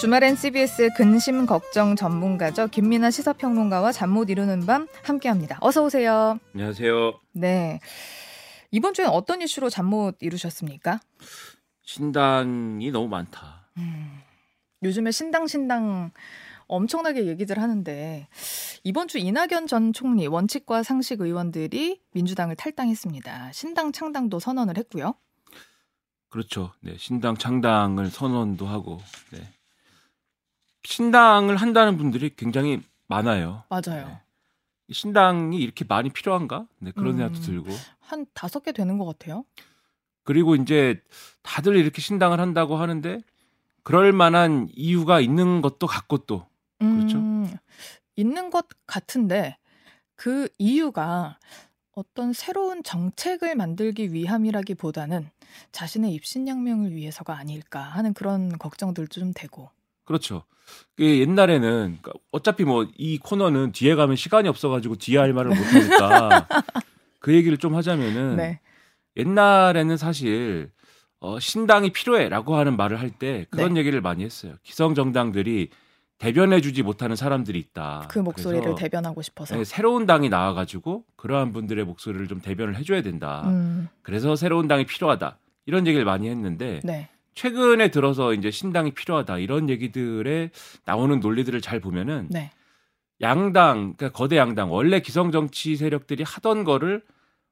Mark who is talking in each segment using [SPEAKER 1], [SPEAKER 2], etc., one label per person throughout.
[SPEAKER 1] 주말엔 CBS 근심 걱정 전문가죠. 김민아 시사평론가와 잠 못 이루는 밤 함께합니다. 어서 오세요.
[SPEAKER 2] 안녕하세요.
[SPEAKER 1] 네. 이번 주엔 어떤 이슈로 잠 못 이루셨습니까?
[SPEAKER 2] 신당이 너무 많다.
[SPEAKER 1] 음, 요즘에 신당 신당 엄청나게 얘기들 하는데 이번 주 이낙연 전 총리 원칙과 상식 의원들이 민주당을 탈당했습니다. 신당 창당도 선언을 했고요.
[SPEAKER 2] 그렇죠. 네, 신당 창당을 선언도 하고 네. 신당을 한다는 분들이 굉장히 많아요.
[SPEAKER 1] 맞아요.
[SPEAKER 2] 네. 신당이 이렇게 많이 필요한가? 네, 그런
[SPEAKER 1] 음.
[SPEAKER 2] 생각도 들고.
[SPEAKER 1] 한 다섯 개 되는 것 같아요.
[SPEAKER 2] 그리고 이제 다들 이렇게 신당을 한다고 하는데 그럴 만한 이유가 있는 것도 같고 또 그렇죠.
[SPEAKER 1] 음, 있는 것 같은데 그 이유가 어떤 새로운 정책을 만들기 위함이라기보다는 자신의 입신양명을 위해서가 아닐까 하는 그런 걱정들도 좀 되고.
[SPEAKER 2] 그렇죠. 그 옛날에는 그러니까 어차피 뭐 이 코너는 뒤에 가면 시간이 없어가지고 뒤에 할 말을 못하니까 그 얘기를 좀 하자면은
[SPEAKER 1] 네.
[SPEAKER 2] 옛날에는 사실 어, 신당이 필요해라고 하는 말을 할 때 그런
[SPEAKER 1] 네.
[SPEAKER 2] 얘기를 많이 했어요. 기성 정당들이 대변해주지 못하는 사람들이 있다.
[SPEAKER 1] 그 목소리를 대변하고 싶어서.
[SPEAKER 2] 네, 새로운 당이 나와가지고 그러한 분들의 목소리를 좀 대변을 해줘야 된다.
[SPEAKER 1] 음,
[SPEAKER 2] 그래서 새로운 당이 필요하다. 이런 얘기를 많이 했는데
[SPEAKER 1] 네.
[SPEAKER 2] 최근에 들어서 이제 신당이 필요하다 이런 얘기들에 나오는 논리들을 잘 보면은
[SPEAKER 1] 네.
[SPEAKER 2] 양당, 그러니까 거대 양당, 원래 기성 정치 세력들이 하던 거를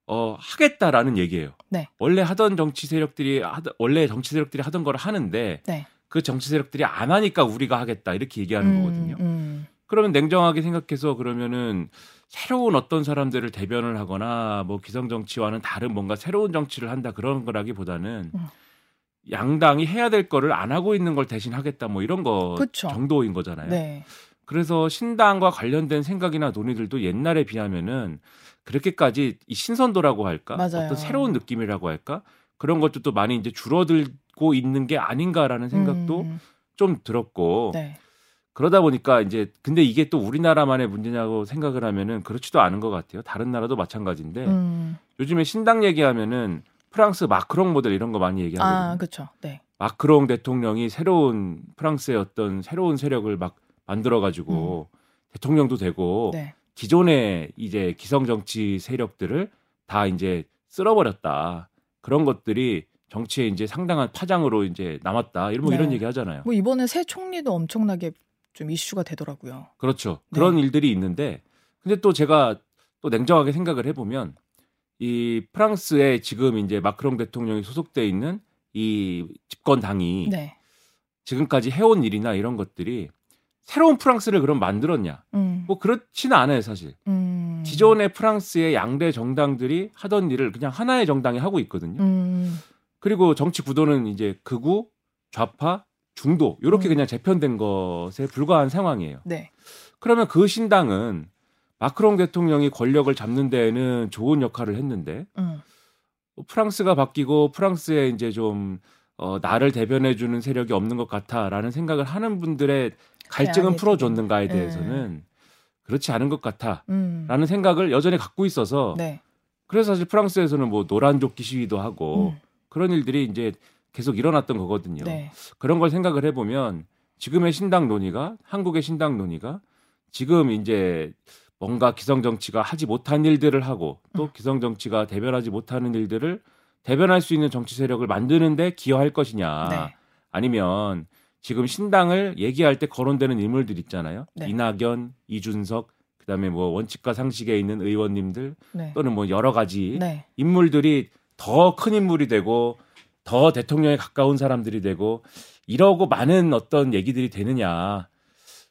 [SPEAKER 2] 어, 하겠다라는 얘기예요.
[SPEAKER 1] 네.
[SPEAKER 2] 원래 하던 정치 세력들이 하던 원래 정치 세력들이 하던 거를 하는데
[SPEAKER 1] 네.
[SPEAKER 2] 그 정치 세력들이 안 하니까 우리가 하겠다 이렇게 얘기하는
[SPEAKER 1] 음,
[SPEAKER 2] 거거든요.
[SPEAKER 1] 음,
[SPEAKER 2] 그러면 냉정하게 생각해서 그러면은 새로운 어떤 사람들을 대변을 하거나 뭐 기성 정치와는 다른 뭔가 새로운 정치를 한다 그런 거라기보다는
[SPEAKER 1] 음.
[SPEAKER 2] 양당이 해야 될 거를 안 하고 있는 걸 대신 하겠다 뭐 이런 거
[SPEAKER 1] 그쵸.
[SPEAKER 2] 정도인 거잖아요.
[SPEAKER 1] 네.
[SPEAKER 2] 그래서 신당과 관련된 생각이나 논의들도 옛날에 비하면은 그렇게까지 이 신선도라고 할까?
[SPEAKER 1] 맞아요.
[SPEAKER 2] 어떤 새로운 느낌이라고 할까? 그런 것도 또 많이 이제 줄어들고 있는 게 아닌가라는 생각도
[SPEAKER 1] 음,
[SPEAKER 2] 좀 들었고
[SPEAKER 1] 네.
[SPEAKER 2] 그러다 보니까 이제 근데 이게 또 우리나라만의 문제냐고 생각을 하면은 그렇지도 않은 것 같아요. 다른 나라도 마찬가지인데
[SPEAKER 1] 음,
[SPEAKER 2] 요즘에 신당 얘기하면은 프랑스 마크롱 모델 이런 거 많이 얘기하거든요.
[SPEAKER 1] 아, 그렇죠. 네.
[SPEAKER 2] 마크롱 대통령이 새로운 프랑스의 어떤 새로운 세력을 막 만들어 가지고 대통령도 되고
[SPEAKER 1] 네.
[SPEAKER 2] 기존의 이제 기성 정치 세력들을 다 이제 쓸어버렸다. 그런 것들이 정치에 이제 상당한 파장으로 이제 남았다. 이런 뭐 이런
[SPEAKER 1] 네.
[SPEAKER 2] 얘기 하잖아요.
[SPEAKER 1] 뭐 이번에 새 총리도 엄청나게 좀 이슈가 되더라고요.
[SPEAKER 2] 그렇죠.
[SPEAKER 1] 네.
[SPEAKER 2] 그런 일들이 있는데 근데 또 제가 또 냉정하게 생각을 해 보면 이 프랑스에 지금 이제 마크롱 대통령이 소속돼 있는 이 집권 당이
[SPEAKER 1] 네.
[SPEAKER 2] 지금까지 해온 일이나 이런 것들이 새로운 프랑스를 그럼 만들었냐?
[SPEAKER 1] 음,
[SPEAKER 2] 뭐 그렇지는 않아요, 사실.
[SPEAKER 1] 음,
[SPEAKER 2] 기존의 프랑스의 양대 정당들이 하던 일을 그냥 하나의 정당이 하고 있거든요.
[SPEAKER 1] 음,
[SPEAKER 2] 그리고 정치 구도는 이제 극우, 좌파, 중도 이렇게
[SPEAKER 1] 음.
[SPEAKER 2] 그냥 재편된 것에 불과한 상황이에요.
[SPEAKER 1] 네.
[SPEAKER 2] 그러면 그 신당은 마크롱 대통령이 권력을 잡는 데에는 좋은 역할을 했는데
[SPEAKER 1] 음,
[SPEAKER 2] 프랑스가 바뀌고 프랑스에 이제 좀 어, 나를 대변해 주는 세력이 없는 것 같아라는 생각을 하는 분들의 갈증은
[SPEAKER 1] 대안이
[SPEAKER 2] 풀어줬는가에
[SPEAKER 1] 되게.
[SPEAKER 2] 대해서는 그렇지 않은 것 같아라는
[SPEAKER 1] 음,
[SPEAKER 2] 생각을 여전히 갖고 있어서
[SPEAKER 1] 네.
[SPEAKER 2] 그래서 사실 프랑스에서는 뭐 노란 조끼 시위도 하고
[SPEAKER 1] 음,
[SPEAKER 2] 그런 일들이 이제 계속 일어났던 거거든요.
[SPEAKER 1] 네.
[SPEAKER 2] 그런 걸 생각을 해보면 지금의 신당 논의가 한국의 신당 논의가 지금 이제 뭔가 기성 정치가 하지 못한 일들을 하고 또
[SPEAKER 1] 음.
[SPEAKER 2] 기성 정치가 대변하지 못하는 일들을 대변할 수 있는 정치 세력을 만드는데 기여할 것이냐
[SPEAKER 1] 네.
[SPEAKER 2] 아니면 지금 신당을 얘기할 때 거론되는 인물들 있잖아요
[SPEAKER 1] 네.
[SPEAKER 2] 이낙연 이준석 그다음에 뭐 원칙과 상식에 있는 의원님들
[SPEAKER 1] 네.
[SPEAKER 2] 또는 뭐 여러 가지
[SPEAKER 1] 네.
[SPEAKER 2] 인물들이 더 큰 인물이 되고 더 대통령에 가까운 사람들이 되고 이러고 많은 어떤 얘기들이 되느냐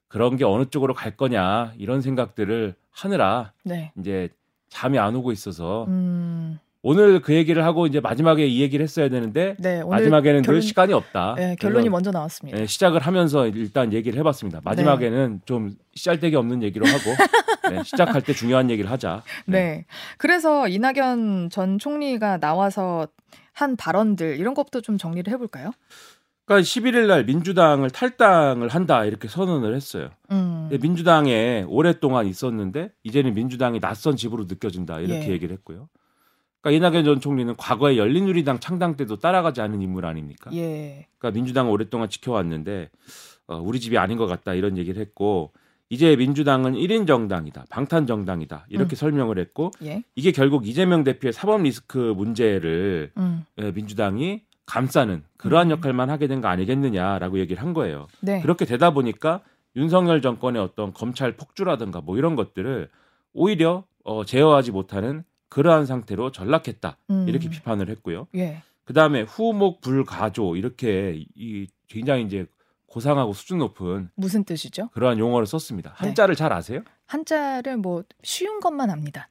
[SPEAKER 2] 그런 게 어느 쪽으로 갈 거냐 이런 생각들을 하느라
[SPEAKER 1] 네.
[SPEAKER 2] 이제 잠이 안 오고 있어서
[SPEAKER 1] 음,
[SPEAKER 2] 오늘 그 얘기를 하고 이제 마지막에 이 얘기를 했어야 되는데
[SPEAKER 1] 네.
[SPEAKER 2] 마지막에는
[SPEAKER 1] 결론,
[SPEAKER 2] 늘 시간이 없다.
[SPEAKER 1] 네, 결론이 먼저 나왔습니다.
[SPEAKER 2] 예, 시작을 하면서 일단 얘기를 해봤습니다. 마지막에는 좀 씨알데기 없는 얘기로 하고 네, 시작할 때 중요한 얘기를 하자.
[SPEAKER 1] 네. 그래서 이낙연 전 총리가 나와서 한 발언들 이런 것부터 좀 정리를 해볼까요?
[SPEAKER 2] 그러니까 11일 날 민주당을 탈당을 한다 이렇게 선언을 했어요.
[SPEAKER 1] 음,
[SPEAKER 2] 근데 민주당에 오랫동안 있었는데 이제는 민주당이 낯선 집으로 느껴진다 이렇게
[SPEAKER 1] 예.
[SPEAKER 2] 얘기를 했고요. 그러니까 이낙연 전 총리는 과거에 열린우리당 창당 때도 따라가지 않은 인물 아닙니까?
[SPEAKER 1] 예.
[SPEAKER 2] 그러니까 민주당을 오랫동안 지켜왔는데 어, 우리 집이 아닌 것 같다 이런 얘기를 했고 이제 민주당은 1인 정당이다, 방탄 정당이다 이렇게
[SPEAKER 1] 음.
[SPEAKER 2] 설명을 했고
[SPEAKER 1] 예.
[SPEAKER 2] 이게 결국 이재명 대표의 사법 리스크 문제를
[SPEAKER 1] 음.
[SPEAKER 2] 예, 민주당이 감싸는 그러한
[SPEAKER 1] 음.
[SPEAKER 2] 역할만 하게 된 거 아니겠느냐라고 얘기를 한 거예요.
[SPEAKER 1] 네.
[SPEAKER 2] 그렇게 되다 보니까 윤석열 정권의 어떤 검찰 폭주라든가 뭐 이런 것들을 오히려 어, 제어하지 못하는 그러한 상태로 전락했다
[SPEAKER 1] 음.
[SPEAKER 2] 이렇게 비판을 했고요.
[SPEAKER 1] 예.
[SPEAKER 2] 그 다음에 후목 불가조 이렇게 이 굉장히 이제 고상하고 수준 높은
[SPEAKER 1] 무슨 뜻이죠?
[SPEAKER 2] 그러한 용어를 썼습니다.
[SPEAKER 1] 네.
[SPEAKER 2] 한자를 잘 아세요?
[SPEAKER 1] 한자를 뭐 쉬운 것만 압니다.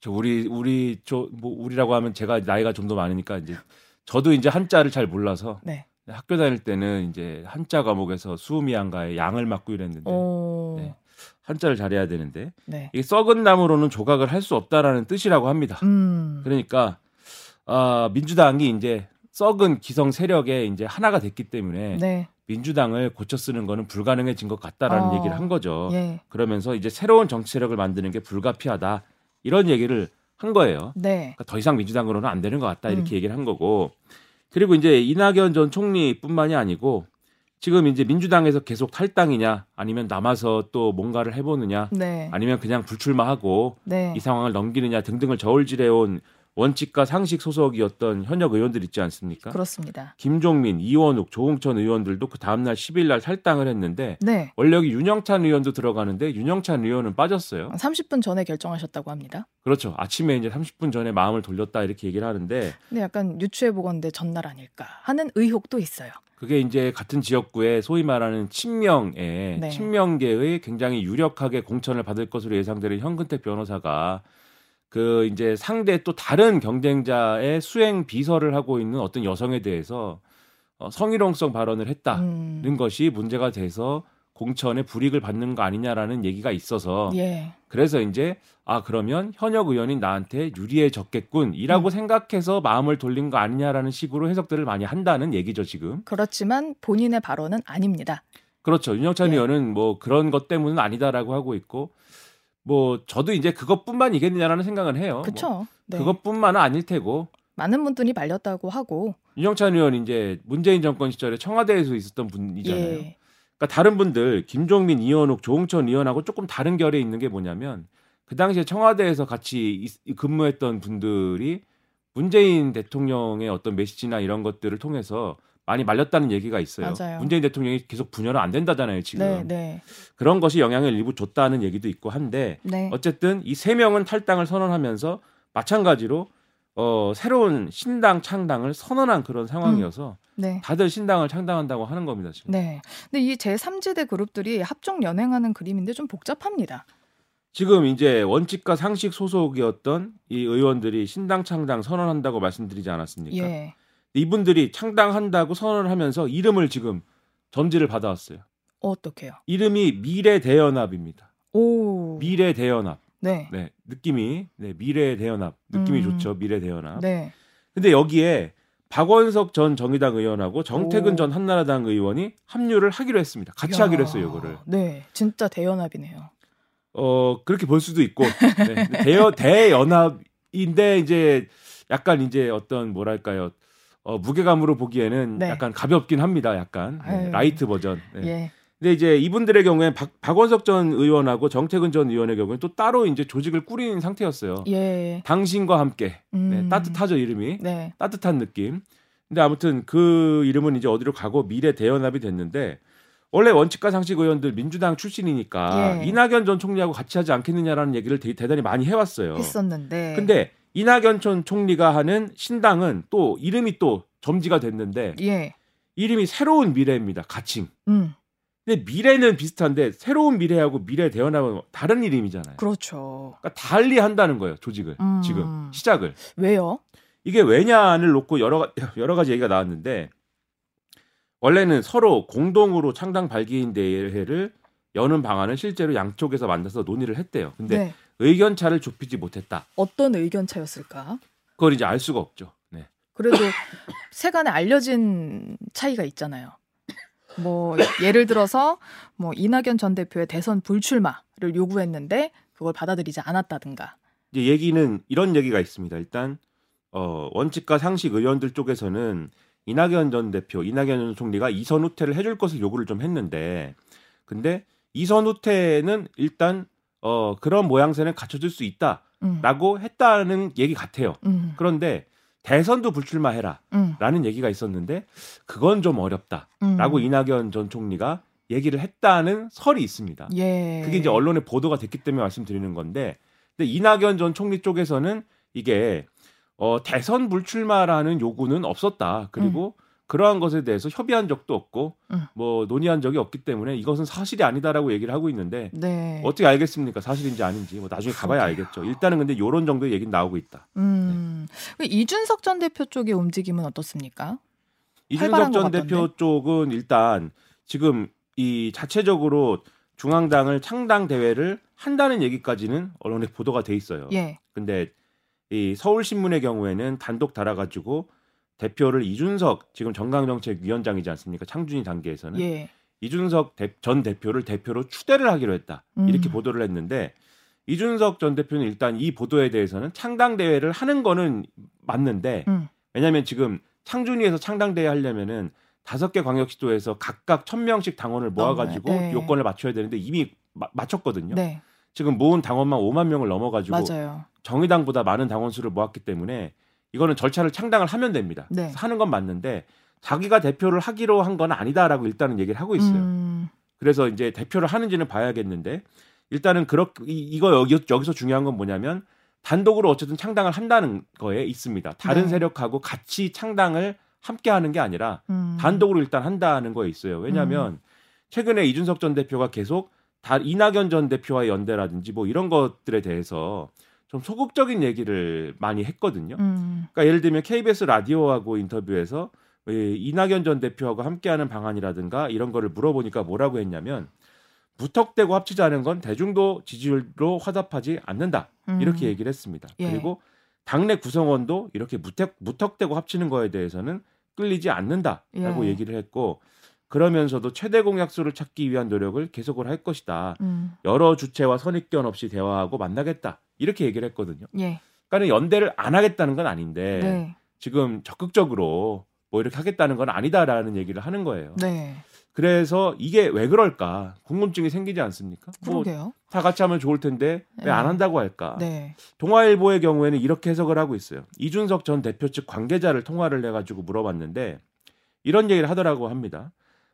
[SPEAKER 2] 저 우리 우리 저 뭐 우리라고 하면 제가 나이가 좀 더 많으니까 이제 저도 이제 한자를 잘 몰라서
[SPEAKER 1] 네.
[SPEAKER 2] 학교 다닐 때는 이제 한자 과목에서 수미양가의 양을 맡고 이랬는데
[SPEAKER 1] 오.
[SPEAKER 2] 네.
[SPEAKER 1] 네.
[SPEAKER 2] 한자를 잘해야 되는데 이게 썩은 나무로는 조각을 할 수 없다라는 뜻이라고 합니다.
[SPEAKER 1] 음.
[SPEAKER 2] 그러니까 아, 민주당이 이제 썩은 기성 세력의 이제 하나가 됐기 때문에
[SPEAKER 1] 네.
[SPEAKER 2] 민주당을 고쳐 쓰는 거는 불가능해진 것 같다라는
[SPEAKER 1] 어.
[SPEAKER 2] 얘기를 한 거죠.
[SPEAKER 1] 예.
[SPEAKER 2] 그러면서 이제 새로운 정치 세력을 만드는 게 불가피하다 이런 얘기를 한 거예요.
[SPEAKER 1] 네.
[SPEAKER 2] 그러니까 더 이상 민주당으로는 안 되는 것 같다 이렇게
[SPEAKER 1] 음.
[SPEAKER 2] 얘기를 한 거고 그리고 이제 이낙연 전 총리뿐만이 아니고 지금 이제 민주당에서 계속 탈당이냐 아니면 남아서 또 뭔가를 해보느냐
[SPEAKER 1] 네.
[SPEAKER 2] 아니면 그냥 불출마하고
[SPEAKER 1] 네.
[SPEAKER 2] 이 상황을 넘기느냐 등등을 저울질해온 원칙과 상식 소속이었던 현역 의원들 있지 않습니까?
[SPEAKER 1] 그렇습니다.
[SPEAKER 2] 김종민, 이원욱, 조홍천 의원들도 그 다음날 10일 날 탈당을 했는데
[SPEAKER 1] 네.
[SPEAKER 2] 원래 여기 윤영찬 의원도 들어가는데 윤영찬 의원은 빠졌어요.
[SPEAKER 1] 30분 전에 결정하셨다고 합니다.
[SPEAKER 2] 그렇죠. 아침에 이제 30분 전에 마음을 돌렸다 이렇게 얘기를 하는데
[SPEAKER 1] 근데 약간 유추해 보건데 전날 아닐까 하는 의혹도 있어요.
[SPEAKER 2] 그게 이제 같은 지역구에 소위 말하는 친명의
[SPEAKER 1] 네.
[SPEAKER 2] 친명계의 굉장히 유력하게 공천을 받을 것으로 예상되는 현근택 변호사가 그 이제 상대 또 다른 경쟁자의 수행 비서를 하고 있는 어떤 여성에 대해서 어, 성희롱성 발언을 했다는
[SPEAKER 1] 음.
[SPEAKER 2] 것이 문제가 돼서 공천에 불이익을 받는 거 아니냐라는 얘기가 있어서
[SPEAKER 1] 예.
[SPEAKER 2] 그래서 이제 아 그러면 현역 의원이 나한테 유리해졌겠군이라고
[SPEAKER 1] 음.
[SPEAKER 2] 생각해서 마음을 돌린 거 아니냐라는 식으로 해석들을 많이 한다는 얘기죠 지금.
[SPEAKER 1] 그렇지만 본인의 발언은 아닙니다.
[SPEAKER 2] 그렇죠. 윤영찬
[SPEAKER 1] 예.
[SPEAKER 2] 의원은 뭐 그런 것 때문은 아니다라고 하고 있고 뭐 저도 이제 그것뿐만이겠느냐라는 생각은 해요. 뭐
[SPEAKER 1] 그렇죠. 네.
[SPEAKER 2] 그것뿐만은 아닐 테고
[SPEAKER 1] 많은 분들이 말렸다고 하고
[SPEAKER 2] 윤영찬 의원 이제 문재인 정권 시절에 청와대에서 있었던 분이잖아요.
[SPEAKER 1] 예.
[SPEAKER 2] 그러니까 다른 분들 김종민, 이현욱, 조홍천 의원하고 조금 다른 결에 있는 게 뭐냐면 그 당시에 청와대에서 같이 있- 근무했던 분들이 문재인 대통령의 어떤 메시지나 이런 것들을 통해서 많이 말렸다는 얘기가 있어요.
[SPEAKER 1] 맞아요.
[SPEAKER 2] 문재인 대통령이 계속 분열은 안 된다잖아요, 지금.
[SPEAKER 1] 네, 네.
[SPEAKER 2] 그런 것이 영향을 일부 줬다는 얘기도 있고 한데
[SPEAKER 1] 네.
[SPEAKER 2] 어쨌든 이 세 명은 탈당을 선언하면서 마찬가지로 어, 새로운 신당 창당을 선언한 그런 상황이어서
[SPEAKER 1] 네.
[SPEAKER 2] 다들 신당을 창당한다고 하는 겁니다, 지금.
[SPEAKER 1] 네. 근데 이 제3지대 그룹들이 합종 연행하는 그림인데 좀 복잡합니다.
[SPEAKER 2] 지금 이제 원칙과 상식 소속이었던 이 의원들이 신당 창당 선언한다고 말씀드리지 않았습니까?
[SPEAKER 1] 예.
[SPEAKER 2] 이분들이 창당한다고 선언을 하면서 이름을 지금 점지를 받아왔어요.
[SPEAKER 1] 어떻게요?
[SPEAKER 2] 이름이 미래 대연합입니다.
[SPEAKER 1] 오.
[SPEAKER 2] 미래 대연합.
[SPEAKER 1] 네.
[SPEAKER 2] 네, 느낌이 네, 미래 대연합. 느낌이
[SPEAKER 1] 음.
[SPEAKER 2] 좋죠. 미래 대연합.
[SPEAKER 1] 네.
[SPEAKER 2] 근데 여기에 박원석 전 정의당 의원하고 정태근
[SPEAKER 1] 오.
[SPEAKER 2] 전 한나라당 의원이 합류를 하기로 했습니다. 같이
[SPEAKER 1] 이야.
[SPEAKER 2] 하기로 했어요, 이거를.
[SPEAKER 1] 네. 진짜 대연합이네요.
[SPEAKER 2] 어 그렇게 볼 수도 있고 네. 대여 대연합인데 이제 약간 이제 어떤 뭐랄까요 어, 무게감으로 보기에는
[SPEAKER 1] 네.
[SPEAKER 2] 약간 가볍긴 합니다. 약간 네. light 버전. 네.
[SPEAKER 1] 예.
[SPEAKER 2] 근데 이제 이분들의 경우에 박, 박원석 전 의원하고 정태근 전 의원의 경우에 또 따로 이제 조직을 꾸린 상태였어요.
[SPEAKER 1] 예.
[SPEAKER 2] 당신과 함께 네,
[SPEAKER 1] 음.
[SPEAKER 2] 따뜻하죠 이름이
[SPEAKER 1] 네.
[SPEAKER 2] 따뜻한 느낌. 근데 아무튼 그 이름은 이제 어디로 가고 미래 대연합이 됐는데 원래 원칙과 상식 의원들 민주당 출신이니까
[SPEAKER 1] 예.
[SPEAKER 2] 이낙연 전 총리하고 같이 하지 않겠느냐라는 얘기를 대, 대단히 많이 해왔어요.
[SPEAKER 1] 했었는데.
[SPEAKER 2] 근데 이낙연 전 총리가 하는 신당은 또 이름이 또 점지가 됐는데
[SPEAKER 1] 예.
[SPEAKER 2] 이름이 새로운 미래입니다. 가칭.
[SPEAKER 1] 음.
[SPEAKER 2] 근데 미래는 비슷한데 새로운 미래하고 미래 대연합은 다른 이름이잖아요.
[SPEAKER 1] 그렇죠.
[SPEAKER 2] 그러니까 달리 한다는 거예요. 조직을
[SPEAKER 1] 음.
[SPEAKER 2] 지금 시작을.
[SPEAKER 1] 왜요?
[SPEAKER 2] 이게 왜냐를 놓고 여러 가- 여러 가지 얘기가 나왔는데 원래는 서로 공동으로 창당 발기인 대회를 여는 방안을 실제로 양쪽에서 만나서 논의를 했대요. 근데
[SPEAKER 1] 네.
[SPEAKER 2] 의견 차를 좁히지 못했다.
[SPEAKER 1] 어떤 의견 차였을까?
[SPEAKER 2] 그걸 이제 알 수가 없죠. 네.
[SPEAKER 1] 그래도 세간에 알려진 차이가 있잖아요. 뭐 예를 들어서 뭐 이낙연 전 대표의 대선 불출마를 요구했는데 그걸 받아들이지 않았다든가.
[SPEAKER 2] 이제 얘기는 이런 얘기가 있습니다. 일단 어, 원칙과 상식 의원들 쪽에서는 이낙연 전 대표, 이낙연 전 총리가 이선 후퇴를 해줄 것을 요구를 좀 했는데, 근데 이선 후퇴는 일단 어 그런 모양새는 갖춰줄 수 있다라고
[SPEAKER 1] 음.
[SPEAKER 2] 했다는 얘기 같아요.
[SPEAKER 1] 음.
[SPEAKER 2] 그런데 대선도 불출마해라 라는
[SPEAKER 1] 음.
[SPEAKER 2] 얘기가 있었는데 그건 좀 어렵다라고
[SPEAKER 1] 음.
[SPEAKER 2] 이낙연 전 총리가 얘기를 했다는 설이 있습니다.
[SPEAKER 1] 예.
[SPEAKER 2] 그게 이제 언론에 보도가 됐기 때문에 말씀드리는 건데, 근데 이낙연 전 총리 쪽에서는 이게 어, 대선 불출마라는 요구는 없었다. 그리고 그러한 것에 대해서 협의한 적도 없고,
[SPEAKER 1] 음.
[SPEAKER 2] 뭐 논의한 적이 없기 때문에 이것은 사실이 아니다라고 얘기를 하고 있는데
[SPEAKER 1] 네.
[SPEAKER 2] 어떻게 알겠습니까? 사실인지 아닌지 뭐 나중에 가봐야. 알겠죠. 일단은 근데 요런 정도의 얘기는 나오고 있다.
[SPEAKER 1] 음. 그 이준석 전 대표 쪽의 움직임은 어떻습니까?
[SPEAKER 2] 이준석
[SPEAKER 1] 전것
[SPEAKER 2] 대표? 쪽은 일단 지금 이 자체적으로 중앙당을 창당 대회를 한다는 얘기까지는 언론에 보도가 돼 있어요.
[SPEAKER 1] 예.
[SPEAKER 2] 근데 이 서울신문의 경우에는 단독 달아가지고 대표를 이준석 지금 정강정책위원장이지 않습니까? 창준이 단계에서는
[SPEAKER 1] 예.
[SPEAKER 2] 이준석 대- 전 대표를 대표로 추대를 하기로 했다 이렇게
[SPEAKER 1] 음.
[SPEAKER 2] 보도를 했는데 이준석 전 대표는 일단 이 보도에 대해서는 창당 대회를 하는 거는 맞는데
[SPEAKER 1] 음.
[SPEAKER 2] 왜냐하면 지금 창준이에서 창당 대회 하려면은 다섯 개 광역시도에서 각각 천 명씩 당원을 모아가지고.
[SPEAKER 1] 네.
[SPEAKER 2] 요건을 맞춰야 되는데 이미 마- 맞췄거든요.
[SPEAKER 1] 네.
[SPEAKER 2] 지금 모은 당원만 5만 명을 넘어가지고
[SPEAKER 1] 맞아요.
[SPEAKER 2] 정의당보다 많은 당원 수를 모았기 때문에 이거는 절차를 창당을 하면 됩니다.
[SPEAKER 1] 네.
[SPEAKER 2] 하는 건 맞는데 자기가 대표를 하기로 한 건 아니다라고 일단은 얘기를 하고 있어요.
[SPEAKER 1] 음.
[SPEAKER 2] 그래서 이제 대표를 하는지는 봐야겠는데 일단은 그렇 이, 이거 여기 여기서 중요한 건 뭐냐면 단독으로 어쨌든 창당을 한다는 거에 있습니다. 다른
[SPEAKER 1] 네.
[SPEAKER 2] 세력하고 같이 창당을 함께 하는 게 아니라
[SPEAKER 1] 음.
[SPEAKER 2] 단독으로 일단 한다는 거에 있어요. 왜냐하면 최근에 이준석 전 대표가 계속 다 이낙연 전 대표와의 연대라든지 뭐 이런 것들에 대해서 좀 소극적인 얘기를 많이 했거든요.
[SPEAKER 1] 음.
[SPEAKER 2] 그러니까 예를 들면 KBS 라디오하고 인터뷰에서 이 이낙연 전 대표하고 함께하는 방안이라든가 이런 거를 물어보니까 뭐라고 했냐면 무턱대고 합치자는 건 대중도 지지율로 화답하지 않는다
[SPEAKER 1] 음.
[SPEAKER 2] 이렇게 얘기를 했습니다.
[SPEAKER 1] 예.
[SPEAKER 2] 그리고 당내 구성원도 이렇게 무턱, 무턱대고 합치는 거에 대해서는 끌리지 않는다라고
[SPEAKER 1] 예.
[SPEAKER 2] 얘기를 했고 그러면서도 최대 공약수를 찾기 위한 노력을 계속을 할 것이다.
[SPEAKER 1] 음.
[SPEAKER 2] 여러 주체와 선입견 없이 대화하고 만나겠다 이렇게 얘기를 했거든요.
[SPEAKER 1] 예.
[SPEAKER 2] 그러니까 연대를 안 하겠다는 건 아닌데
[SPEAKER 1] 네.
[SPEAKER 2] 지금 적극적으로 뭐 이렇게 하겠다는 건 아니다라는 얘기를 하는 거예요.
[SPEAKER 1] 네.
[SPEAKER 2] 그래서 이게 왜 그럴까 궁금증이 생기지 않습니까? 뭐다
[SPEAKER 1] 그러게요.
[SPEAKER 2] 같이 하면 좋을 텐데 왜안
[SPEAKER 1] 네.
[SPEAKER 2] 한다고 할까?
[SPEAKER 1] 네.
[SPEAKER 2] 동아일보의 경우에는 이렇게 해석을 하고 있어요. 이준석 전 대표 측 관계자를 통화를 해가지고 물어봤는데 이런 얘기를 하더라고 합니다.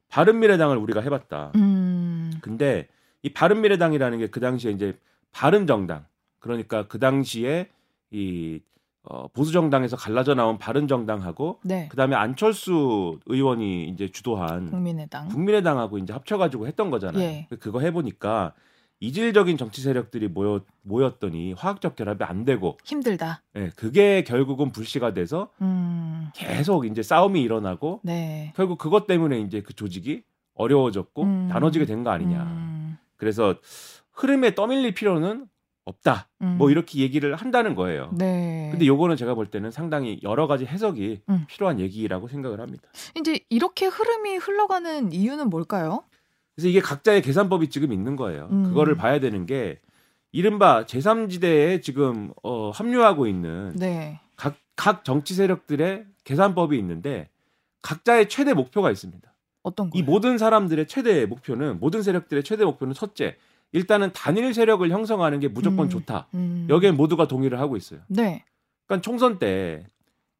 [SPEAKER 2] 바른미래당을 우리가 해봤다.
[SPEAKER 1] 음.
[SPEAKER 2] 근데 이 바른미래당이라는 게 그 당시에 이제 바른정당 그러니까 그 당시에 이 어, 보수 정당에서 갈라져 나온 바른 정당하고
[SPEAKER 1] 네.
[SPEAKER 2] 그다음에 안철수 의원이 이제 주도한
[SPEAKER 1] 국민의당.
[SPEAKER 2] 국민의당하고 이제 합쳐가지고 했던 거잖아요.
[SPEAKER 1] 예.
[SPEAKER 2] 그거 해보니까 이질적인 정치 세력들이 모여 모였더니 화학적 결합이 안 되고,
[SPEAKER 1] 힘들다.
[SPEAKER 2] 예, 그게 결국은 불씨가 돼서
[SPEAKER 1] 음.
[SPEAKER 2] 계속 이제 싸움이 일어나고
[SPEAKER 1] 네.
[SPEAKER 2] 결국 그것 때문에 이제 그 조직이 어려워졌고
[SPEAKER 1] 음.
[SPEAKER 2] 나눠지게 된 거 아니냐.
[SPEAKER 1] 음.
[SPEAKER 2] 그래서 흐름에 떠밀릴 필요는 없다.
[SPEAKER 1] 음.
[SPEAKER 2] 뭐 이렇게 얘기를 한다는 거예요.
[SPEAKER 1] 네.
[SPEAKER 2] 근데 요거는 제가 볼 때는 상당히 여러 가지 해석이
[SPEAKER 1] 음.
[SPEAKER 2] 필요한 얘기라고 생각을 합니다.
[SPEAKER 1] 이제 이렇게 흐름이 흘러가는 이유는 뭘까요?
[SPEAKER 2] 그래서 이게 각자의 계산법이 지금 있는 거예요.
[SPEAKER 1] 음.
[SPEAKER 2] 그거를 봐야 되는 게 이른바 제3지대에 지금 어, 합류하고 있는
[SPEAKER 1] 네.
[SPEAKER 2] 각, 각 정치 세력들의 계산법이 있는데 각자의 최대 목표가 있습니다.
[SPEAKER 1] 어떤
[SPEAKER 2] 이
[SPEAKER 1] 거요?
[SPEAKER 2] 모든 사람들의 최대 목표는 모든 세력들의 최대 목표는 첫째 일단은 단일 세력을 형성하는 게 무조건
[SPEAKER 1] 음.
[SPEAKER 2] 좋다.
[SPEAKER 1] 음.
[SPEAKER 2] 여기에 모두가 동의를 하고 있어요.
[SPEAKER 1] 네.
[SPEAKER 2] 그러니까 총선 때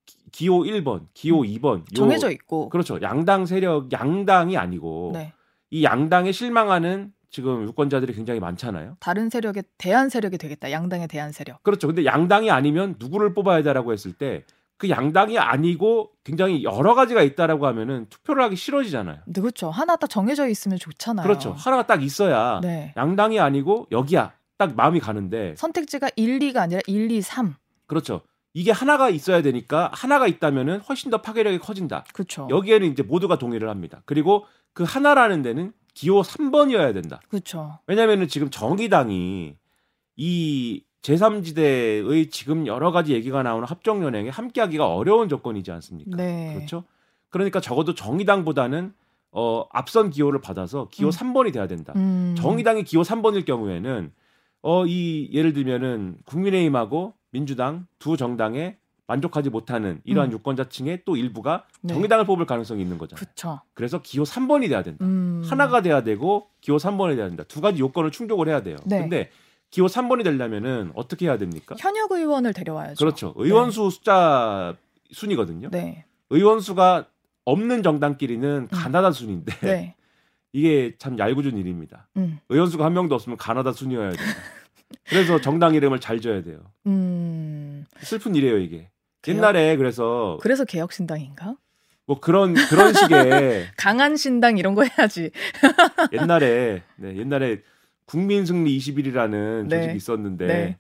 [SPEAKER 2] 기- 기호 1번, 기호 2번 요-
[SPEAKER 1] 음. 정해져 있고.
[SPEAKER 2] 그렇죠. 양당 세력 양당이 아니고
[SPEAKER 1] 네.
[SPEAKER 2] 이 양당에 실망하는 지금 유권자들이 굉장히 많잖아요.
[SPEAKER 1] 다른 세력의 대한 세력이 되겠다. 양당의 대한 세력.
[SPEAKER 2] 그렇죠. 근데 양당이 아니면 누구를 뽑아야 되라고 했을 때 그 양당이 아니고 굉장히 여러 가지가 있다라고 하면은 투표를 하기 싫어지잖아요.
[SPEAKER 1] 근데 그렇죠. 하나 딱 정해져 있으면 좋잖아요.
[SPEAKER 2] 그렇죠. 하나가 딱 있어야
[SPEAKER 1] 네.
[SPEAKER 2] 양당이 아니고 여기야. 딱 마음이 가는데
[SPEAKER 1] 선택지가 1, 2가 아니라 1, 2, 3.
[SPEAKER 2] 그렇죠. 이게 하나가 있어야 되니까 하나가 있다면은 훨씬 더 파괴력이 커진다.
[SPEAKER 1] 그렇죠.
[SPEAKER 2] 여기에는 이제 모두가 동의를 합니다. 그리고 그 하나라는 데는 기호 3번이어야 된다.
[SPEAKER 1] 그렇죠.
[SPEAKER 2] 왜냐면은 지금 정의당이 이 제3지대의 지금 여러 가지 얘기가 나오는 합정 연행에 함께하기가 어려운 조건이지 않습니까?
[SPEAKER 1] 네.
[SPEAKER 2] 그렇죠. 그러니까 적어도 정의당보다는 어, 앞선 기호를 받아서 기호
[SPEAKER 1] 음.
[SPEAKER 2] 3번이 돼야 된다.
[SPEAKER 1] 음.
[SPEAKER 2] 정의당이 기호 3번일 경우에는 어, 이 예를 들면은 국민의힘하고 민주당 두 정당의 만족하지 못하는 이러한
[SPEAKER 1] 음.
[SPEAKER 2] 유권자층의 또 일부가
[SPEAKER 1] 네.
[SPEAKER 2] 정의당을 뽑을 가능성이 있는 거잖아요.
[SPEAKER 1] 그쵸.
[SPEAKER 2] 그래서 기호 3번이 돼야 된다.
[SPEAKER 1] 음.
[SPEAKER 2] 하나가 돼야 되고 기호 3번이 돼야 된다. 두 가지 요건을 충족을 해야 돼요.
[SPEAKER 1] 네.
[SPEAKER 2] 근데 기호 3번이 되려면은 어떻게 해야 됩니까?
[SPEAKER 1] 현역 의원을 데려와야죠.
[SPEAKER 2] 그렇죠. 의원수 숫자 순이거든요.
[SPEAKER 1] 네.
[SPEAKER 2] 의원 수가 없는 정당끼리는 가나다 순인데
[SPEAKER 1] 음. 네.
[SPEAKER 2] 이게 참 얄궂은 일입니다.
[SPEAKER 1] 음.
[SPEAKER 2] 의원 수가 한 명도 없으면 가나다 순이어야 돼요. 그래서 정당 이름을 잘 줘야 돼요.
[SPEAKER 1] 음.
[SPEAKER 2] 슬픈 일이에요 이게.
[SPEAKER 1] 개혁-
[SPEAKER 2] 옛날에 그래서
[SPEAKER 1] 그래서 개혁신당인가?
[SPEAKER 2] 뭐 그런 그런 식의
[SPEAKER 1] 강한 신당 이런 거 해야지.
[SPEAKER 2] 옛날에 네, 옛날에 국민승리 21이라는
[SPEAKER 1] 네.
[SPEAKER 2] 조직이 있었는데
[SPEAKER 1] 네.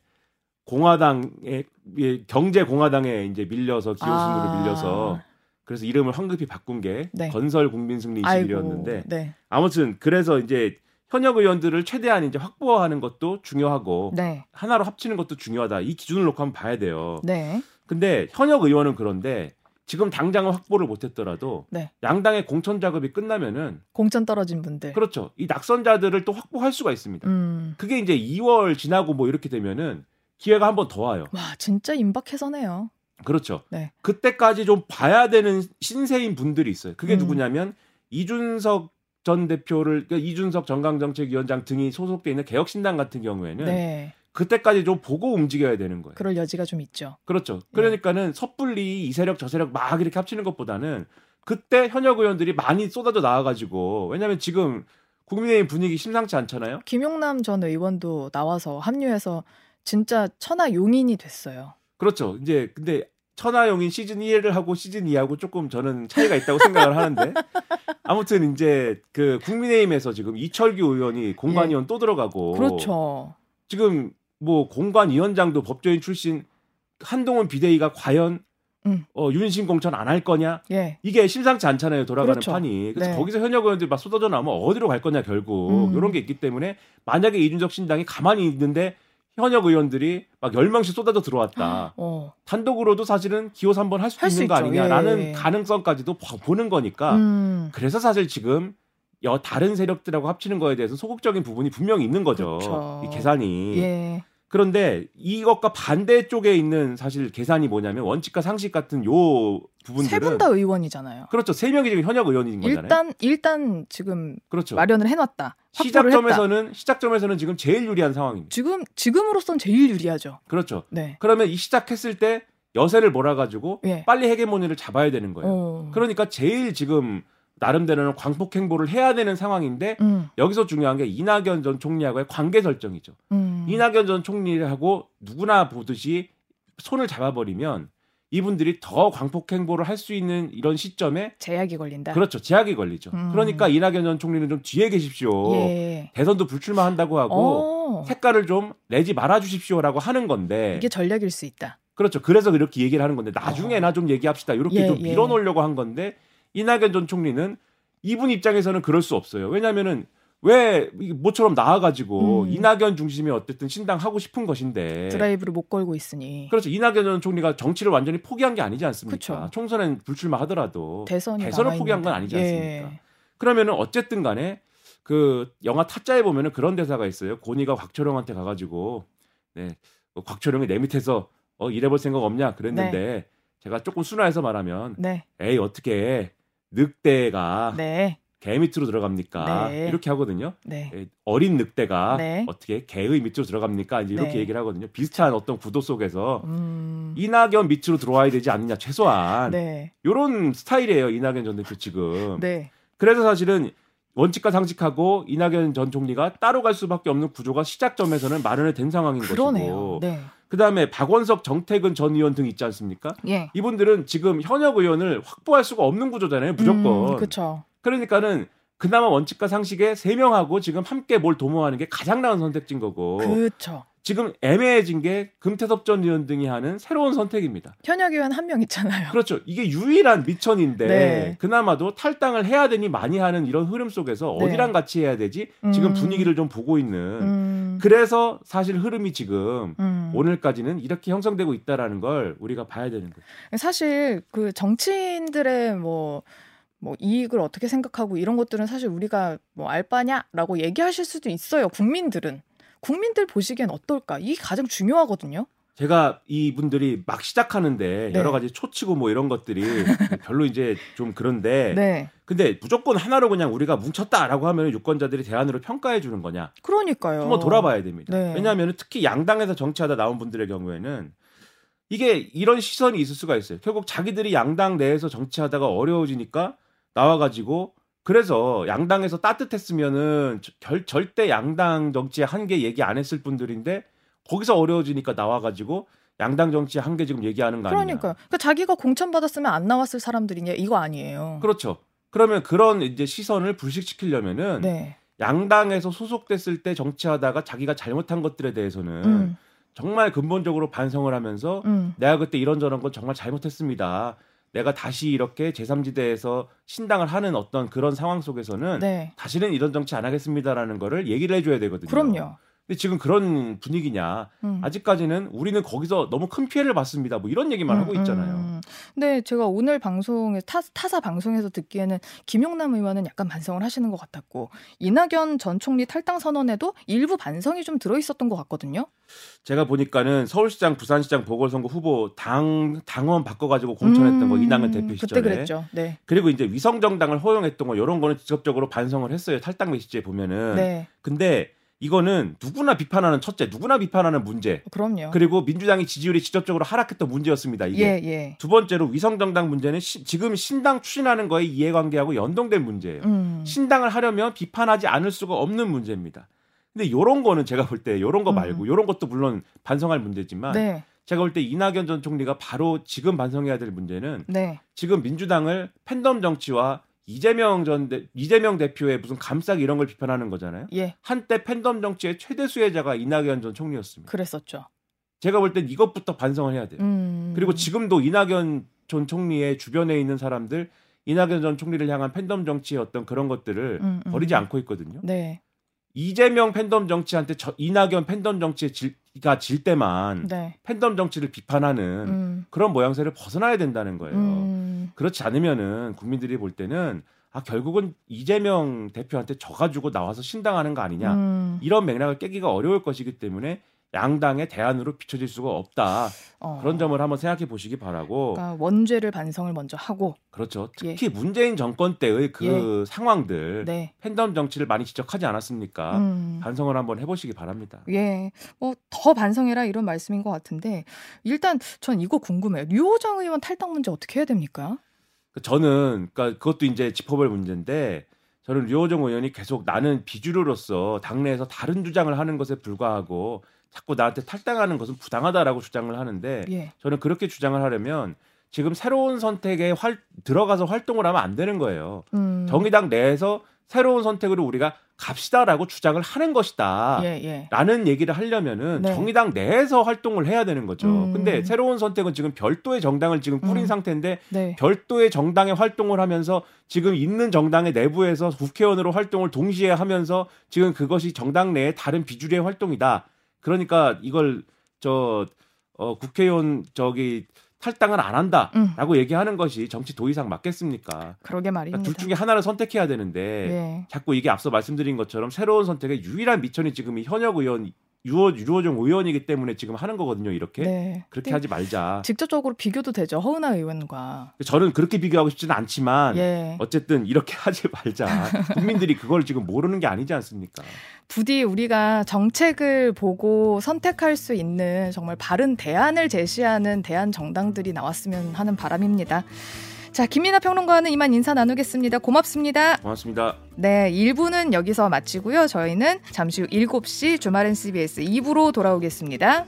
[SPEAKER 2] 공화당의 예, 경제 공화당에 이제 밀려서 기호순으로
[SPEAKER 1] 아.
[SPEAKER 2] 밀려서 그래서 이름을 황급히 바꾼 게
[SPEAKER 1] 네.
[SPEAKER 2] 건설 국민승리 21이었는데
[SPEAKER 1] 아이고. 네.
[SPEAKER 2] 아무튼 그래서 이제 현역 의원들을 최대한 이제 확보하는 것도 중요하고
[SPEAKER 1] 네.
[SPEAKER 2] 하나로 합치는 것도 중요하다. 이 기준을 놓고 한번 봐야 돼요.
[SPEAKER 1] 네.
[SPEAKER 2] 근데 현역 의원은 그런데 지금 당장은 확보를 못했더라도
[SPEAKER 1] 네.
[SPEAKER 2] 양당의 공천 작업이 끝나면은
[SPEAKER 1] 공천 떨어진 분들.
[SPEAKER 2] 그렇죠. 이 낙선자들을 또 확보할 수가 있습니다.
[SPEAKER 1] 음.
[SPEAKER 2] 그게 이제 2월 지나고 뭐 이렇게 되면은 기회가 한 번 더 와요.
[SPEAKER 1] 와, 진짜 임박해서네요.
[SPEAKER 2] 그렇죠.
[SPEAKER 1] 네.
[SPEAKER 2] 그때까지 좀 봐야 되는 신세인 분들이 있어요. 그게
[SPEAKER 1] 음.
[SPEAKER 2] 누구냐면 이준석 전 대표를 그러니까 이준석 정강정책위원장 등이 소속돼 있는 개혁신당 같은 경우에는
[SPEAKER 1] 네.
[SPEAKER 2] 그때까지 좀 보고 움직여야 되는 거예요.
[SPEAKER 1] 그럴 여지가 좀 있죠.
[SPEAKER 2] 그렇죠. 그러니까는 섣불리 이 세력 저 세력 막 이렇게 합치는 것보다는 그때 현역 의원들이 많이 쏟아져 나와가지고 왜냐하면 지금 국민의힘 분위기 심상치 않잖아요.
[SPEAKER 1] 김용남 전 의원도 나와서 합류해서 진짜 천하 용인이 됐어요.
[SPEAKER 2] 그렇죠. 이제 근데 천하용인 시즌 1을 하고 시즌 2하고 조금 저는 차이가 있다고 생각을 하는데 아무튼 이제 그 국민의힘에서 지금 이철규 의원이 공관위원 또 들어가고
[SPEAKER 1] 예. 그렇죠.
[SPEAKER 2] 지금 뭐 공관위원장도 법조인 출신 한동훈 비대위가 과연
[SPEAKER 1] 음.
[SPEAKER 2] 어, 윤신 공천 안 할 거냐
[SPEAKER 1] 예.
[SPEAKER 2] 이게 심상치 않잖아요 돌아가는
[SPEAKER 1] 그렇죠.
[SPEAKER 2] 판이 그래서
[SPEAKER 1] 네.
[SPEAKER 2] 거기서 현역 의원들이 막 쏟아져 나오면 어디로 갈 거냐 결국
[SPEAKER 1] 음.
[SPEAKER 2] 이런 게 있기 때문에 만약에 이준석 신당이 가만히 있는데 현역 의원들이 막 10명씩 쏟아져 들어왔다.
[SPEAKER 1] 어.
[SPEAKER 2] 단독으로도 사실은 기호 3번 할
[SPEAKER 1] 할수
[SPEAKER 2] 있는 거
[SPEAKER 1] 있죠.
[SPEAKER 2] 아니냐라는
[SPEAKER 1] 예.
[SPEAKER 2] 가능성까지도 보- 보는 거니까
[SPEAKER 1] 음.
[SPEAKER 2] 그래서 사실 지금 여 다른 세력들하고 합치는 거에 대해서 소극적인 부분이 분명히 있는 거죠.
[SPEAKER 1] 그렇죠.
[SPEAKER 2] 이 계산이.
[SPEAKER 1] 예.
[SPEAKER 2] 그런데 이것과 반대 쪽에 있는 사실 계산이 뭐냐면 원칙과 상식 같은 요 부분들은
[SPEAKER 1] 세 분 다 의원이잖아요.
[SPEAKER 2] 그렇죠. 세 명이 지금 현역 의원인 거잖아요.
[SPEAKER 1] 일단 일단 지금
[SPEAKER 2] 그렇죠.
[SPEAKER 1] 마련을 해놨다. 확보를 했다.
[SPEAKER 2] 시작점에서는 시작점에서는 지금 제일 유리한 상황입니다.
[SPEAKER 1] 지금 지금으로선 제일 유리하죠.
[SPEAKER 2] 그렇죠.
[SPEAKER 1] 네.
[SPEAKER 2] 그러면 이 시작했을 때 여세를 몰아가지고
[SPEAKER 1] 예.
[SPEAKER 2] 빨리 헤게모니를 잡아야 되는 거예요.
[SPEAKER 1] 어.
[SPEAKER 2] 그러니까 제일 지금 나름대로는 광폭 행보를 해야 되는 상황인데
[SPEAKER 1] 음.
[SPEAKER 2] 여기서 중요한 게 이낙연 전 총리하고의 관계 설정이죠.
[SPEAKER 1] 음.
[SPEAKER 2] 이낙연 전 총리하고 누구나 보듯이 손을 잡아버리면 이분들이 더 광폭 행보를 할 수 있는 이런 시점에
[SPEAKER 1] 제약이 걸린다.
[SPEAKER 2] 그렇죠 제약이 걸리죠.
[SPEAKER 1] 음.
[SPEAKER 2] 그러니까 이낙연 전 총리는 좀 뒤에 계십시오.
[SPEAKER 1] 예.
[SPEAKER 2] 대선도 불출마한다고 하고
[SPEAKER 1] 어.
[SPEAKER 2] 색깔을 좀 내지 말아 주십시오라고 하는 건데
[SPEAKER 1] 이게 전략일 수 있다.
[SPEAKER 2] 그렇죠. 그래서 이렇게 얘기를 하는 건데 나중에나 좀 얘기합시다. 이렇게
[SPEAKER 1] 예,
[SPEAKER 2] 좀
[SPEAKER 1] 예.
[SPEAKER 2] 밀어놓으려고 한 건데 이낙연 전 총리는 이분 입장에서는 그럴 수 없어요. 왜냐하면은 왜 모처럼 나와가지고
[SPEAKER 1] 음.
[SPEAKER 2] 이낙연 중심의 어쨌든 신당 하고 싶은 것인데
[SPEAKER 1] 드라이브를 못 걸고 있으니
[SPEAKER 2] 그렇죠. 이낙연 전 총리가 정치를 완전히 포기한 게 아니지 않습니까?
[SPEAKER 1] 그쵸.
[SPEAKER 2] 총선엔 불출마하더라도
[SPEAKER 1] 대선이
[SPEAKER 2] 대선을. 포기한 건 아니지
[SPEAKER 1] 예.
[SPEAKER 2] 않습니까? 그러면은 어쨌든 간에 그 영화 타짜에 보면은 그런 대사가 있어요. 고니가 곽철용한테 가가지고 네 어, 곽철용이 내 밑에서 어 일해볼 생각 없냐 그랬는데 제가 조금 순화해서 말하면
[SPEAKER 1] 네.
[SPEAKER 2] 에이 어떻게 늑대가
[SPEAKER 1] 네.
[SPEAKER 2] 개 밑으로 들어갑니까
[SPEAKER 1] 네.
[SPEAKER 2] 이렇게 하거든요.
[SPEAKER 1] 네.
[SPEAKER 2] 에, 어린 늑대가
[SPEAKER 1] 네.
[SPEAKER 2] 어떻게 개의 밑으로 들어갑니까 이제 이렇게
[SPEAKER 1] 네.
[SPEAKER 2] 얘기를 하거든요. 비슷한 어떤 구도 속에서
[SPEAKER 1] 음.
[SPEAKER 2] 이낙연 밑으로 들어와야 되지 않느냐 최소한
[SPEAKER 1] 네.
[SPEAKER 2] 이런 스타일이에요 이낙연 전 대표 지금.
[SPEAKER 1] 네.
[SPEAKER 2] 그래서 사실은 원칙과 상식하고 이낙연 전 총리가 따로 갈 수밖에 없는 구조가 시작점에서는 마련이 된 상황인
[SPEAKER 1] 그러네요.
[SPEAKER 2] 것이고
[SPEAKER 1] 네.
[SPEAKER 2] 그다음에 박원석, 정태근 전 의원 등 있지 않습니까?
[SPEAKER 1] 예.
[SPEAKER 2] 이분들은 지금 현역 의원을 확보할 수가 없는 구조잖아요. 무조건.
[SPEAKER 1] 그렇죠.
[SPEAKER 2] 그러니까는 그나마 원칙과 상식에 세 명하고 지금 함께 뭘 도모하는 게 가장 나은 선택지인 거고
[SPEAKER 1] 그렇죠.
[SPEAKER 2] 지금 애매해진 게 금태섭 전 의원 등이 하는 새로운 선택입니다.
[SPEAKER 1] 현역 의원 한 명 있잖아요.
[SPEAKER 2] 그렇죠. 이게 유일한 미천인데
[SPEAKER 1] 네.
[SPEAKER 2] 그나마도 탈당을 해야 되니 많이 하는 이런 흐름 속에서
[SPEAKER 1] 네.
[SPEAKER 2] 어디랑 같이 해야 되지? 지금
[SPEAKER 1] 음.
[SPEAKER 2] 분위기를 좀 보고 있는
[SPEAKER 1] 음.
[SPEAKER 2] 그래서 사실 흐름이 지금
[SPEAKER 1] 음.
[SPEAKER 2] 오늘까지는 이렇게 형성되고 있다라는 걸 우리가 봐야 되는 거예요.
[SPEAKER 1] 사실 그 정치인들의 뭐, 뭐 이익을 어떻게 생각하고 이런 것들은 사실 우리가 뭐 알바냐라고 얘기하실 수도 있어요. 국민들은 국민들 보시기엔 어떨까? 이게 가장 중요하거든요.
[SPEAKER 2] 제가 이분들이 막 시작하는데
[SPEAKER 1] 네.
[SPEAKER 2] 여러 가지 초치고 뭐 이런 것들이 별로 이제 좀 그런데
[SPEAKER 1] 네.
[SPEAKER 2] 근데 무조건 하나로 그냥 우리가 뭉쳤다라고 하면 유권자들이 대안으로 평가해 주는 거냐?
[SPEAKER 1] 그러니까요.
[SPEAKER 2] 한번 돌아봐야 됩니다.
[SPEAKER 1] 네.
[SPEAKER 2] 왜냐하면 특히 양당에서 정치하다 나온 분들의 경우에는 이게 이런 시선이 있을 수가 있어요. 결국 자기들이 양당 내에서 정치하다가 어려워지니까 나와가지고 그래서 양당에서 따뜻했으면은 결, 절대 양당 정치에 한계 얘기 안 했을 분들인데 거기서 어려워지니까 나와가지고 양당 정치에 한계 지금 얘기하는 거 아니냐?
[SPEAKER 1] 그러니까요. 그러니까 자기가 공천 받았으면 안 나왔을 사람들이냐 이거 아니에요.
[SPEAKER 2] 그렇죠. 그러면 그런 이제 시선을 불식시키려면은
[SPEAKER 1] 네.
[SPEAKER 2] 양당에서 소속됐을 때 정치하다가 자기가 잘못한 것들에 대해서는
[SPEAKER 1] 음.
[SPEAKER 2] 정말 근본적으로 반성을 하면서
[SPEAKER 1] 음.
[SPEAKER 2] 내가 그때 이런저런 건 정말 잘못했습니다. 내가 다시 이렇게 제3지대에서 신당을 하는 어떤 그런 상황 속에서는
[SPEAKER 1] 네.
[SPEAKER 2] 다시는 이런 정치 안 하겠습니다라는 거를 얘기를 해줘야 되거든요.
[SPEAKER 1] 그럼요.
[SPEAKER 2] 근데 지금 그런 분위기냐?
[SPEAKER 1] 음.
[SPEAKER 2] 아직까지는 우리는 거기서 너무 큰 피해를 봤습니다. 뭐 이런 얘기만 하고
[SPEAKER 1] 음,
[SPEAKER 2] 있잖아요.
[SPEAKER 1] 음. 근데 제가 오늘 방송에 타, 타사 방송에서 듣기에는 김용남 의원은 약간 반성을 하시는 것 같았고 이낙연 전 총리 탈당 선언에도 일부 반성이 좀 들어 있었던 것 같거든요.
[SPEAKER 2] 제가 보니까는 서울시장, 부산시장 보궐선거 후보 당 당원 바꿔가지고 공천했던 거
[SPEAKER 1] 음,
[SPEAKER 2] 이낙연 대표 시절에
[SPEAKER 1] 그때 그랬죠. 네.
[SPEAKER 2] 그리고 이제 위성 정당을 허용했던 거 이런 거는 직접적으로 반성을 했어요. 탈당 메시지에 보면은.
[SPEAKER 1] 네.
[SPEAKER 2] 근데 이거는 누구나 비판하는 첫째, 누구나 비판하는 문제.
[SPEAKER 1] 그럼요.
[SPEAKER 2] 그리고 민주당이 지지율이 직접적으로 하락했던 문제였습니다. 이게.
[SPEAKER 1] 예, 예.
[SPEAKER 2] 두 번째로 위성 정당 문제는 시- 지금 신당 추진하는 거에 이해관계하고 연동된 문제예요.
[SPEAKER 1] 음.
[SPEAKER 2] 신당을 하려면 비판하지 않을 수가 없는 문제입니다. 근데 요런 거는 제가 볼 때 요런 거 말고 요런 것도 물론 반성할 문제지만
[SPEAKER 1] 음. 네.
[SPEAKER 2] 제가 볼 때 이낙연 전 총리가 바로 지금 반성해야 될 문제는
[SPEAKER 1] 네.
[SPEAKER 2] 지금 민주당을 팬덤 정치와 이재명 전 대, 이재명 대표의 무슨 감싸기 이런 걸 비판하는 거잖아요.
[SPEAKER 1] 예.
[SPEAKER 2] 한때 팬덤 정치의 최대 수혜자가 이낙연 전 총리였습니다.
[SPEAKER 1] 그랬었죠.
[SPEAKER 2] 제가 볼 땐 이것부터 반성을 해야 돼요.
[SPEAKER 1] 음.
[SPEAKER 2] 그리고 지금도 이낙연 전 총리의 주변에 있는 사람들 이낙연 전 총리를 향한 팬덤 정치의 어떤 그런 것들을
[SPEAKER 1] 음, 음.
[SPEAKER 2] 버리지 않고 있거든요.
[SPEAKER 1] 네.
[SPEAKER 2] 이재명 팬덤 정치한테 저, 이낙연 팬덤 정치에 질 가 질 때만
[SPEAKER 1] 네.
[SPEAKER 2] 팬덤 정치를 비판하는
[SPEAKER 1] 음.
[SPEAKER 2] 그런 모양새를 벗어나야 된다는 거예요.
[SPEAKER 1] 음.
[SPEAKER 2] 그렇지 않으면은 국민들이 볼 때는 아 결국은 이재명 대표한테 져가지고 나와서 신당하는 거 아니냐
[SPEAKER 1] 음.
[SPEAKER 2] 이런 맥락을 깨기가 어려울 것이기 때문에 양당의 대안으로 비춰질 수가 없다
[SPEAKER 1] 어.
[SPEAKER 2] 그런 점을 한번 생각해 보시기 바라고
[SPEAKER 1] 그러니까 원죄를 반성을 먼저 하고
[SPEAKER 2] 그렇죠
[SPEAKER 1] 예.
[SPEAKER 2] 특히 문재인 정권 때의 그 상황들
[SPEAKER 1] 네.
[SPEAKER 2] 팬덤 정치를 많이 지적하지 않았습니까
[SPEAKER 1] 음.
[SPEAKER 2] 반성을 한번 해보시기 바랍니다.
[SPEAKER 1] 예, 뭐더 반성해라 이런 말씀인 것 같은데 일단 전 이거 궁금해요. 류호정 의원 탈당 문제 어떻게 해야 됩니까?
[SPEAKER 2] 그 저는 그러니까 그것도 이제 짚어볼 문제인데 저는 류호정 의원이 계속 나는 비주류로서 당내에서 다른 주장을 하는 것에 불과하고 자꾸 나한테 탈당하는 것은 부당하다라고 주장을 하는데
[SPEAKER 1] 예,
[SPEAKER 2] 저는 그렇게 주장을 하려면 지금 새로운 선택에 활, 들어가서 활동을 하면 안 되는 거예요.
[SPEAKER 1] 음,
[SPEAKER 2] 정의당 내에서 새로운 선택으로 우리가 갑시다라고 주장을 하는 것이다.
[SPEAKER 1] 예, 예,
[SPEAKER 2] 라는 얘기를 하려면은
[SPEAKER 1] 네.
[SPEAKER 2] 정의당 내에서 활동을 해야 되는 거죠.
[SPEAKER 1] 음.
[SPEAKER 2] 근데 새로운 선택은 지금 별도의 정당을 지금 꾸린
[SPEAKER 1] 음.
[SPEAKER 2] 상태인데
[SPEAKER 1] 네,
[SPEAKER 2] 별도의 정당의 활동을 하면서 지금 있는 정당의 내부에서 국회의원으로 활동을 동시에 하면서 지금 그것이 정당 내의 다른 비주류의 활동이다. 그러니까 이걸 저 어, 국회의원 저기 탈당을 안
[SPEAKER 1] 음.
[SPEAKER 2] 한다라고 얘기하는 것이 정치 도의상 맞겠습니까?
[SPEAKER 1] 그러게 말입니다.
[SPEAKER 2] 그러니까 둘 중에 하나를 선택해야 되는데
[SPEAKER 1] 예,
[SPEAKER 2] 자꾸 이게 앞서 말씀드린 것처럼 새로운 선택의 유일한 미천이 지금 이 현역 의원 유호 유호정 의원이기 때문에 지금 하는 거거든요. 이렇게
[SPEAKER 1] 네.
[SPEAKER 2] 그렇게
[SPEAKER 1] 근데
[SPEAKER 2] 하지 말자.
[SPEAKER 1] 직접적으로 비교도 되죠. 허은하 의원과.
[SPEAKER 2] 저는 그렇게 비교하고 싶지는 않지만
[SPEAKER 1] 예,
[SPEAKER 2] 어쨌든 이렇게 하지 말자. 국민들이 그걸 지금 모르는 게 아니지 않습니까?
[SPEAKER 1] 부디 우리가 정책을 보고 선택할 수 있는 정말 바른 대안을 제시하는 대안 정당들이 나왔으면 하는 바람입니다. 자, 김민아 평론가와는 이만 인사 나누겠습니다. 고맙습니다.
[SPEAKER 2] 고맙습니다.
[SPEAKER 1] 네, 1부는 여기서 마치고요. 저희는 잠시 후 7시 주말엔 CBS 2부로 돌아오겠습니다.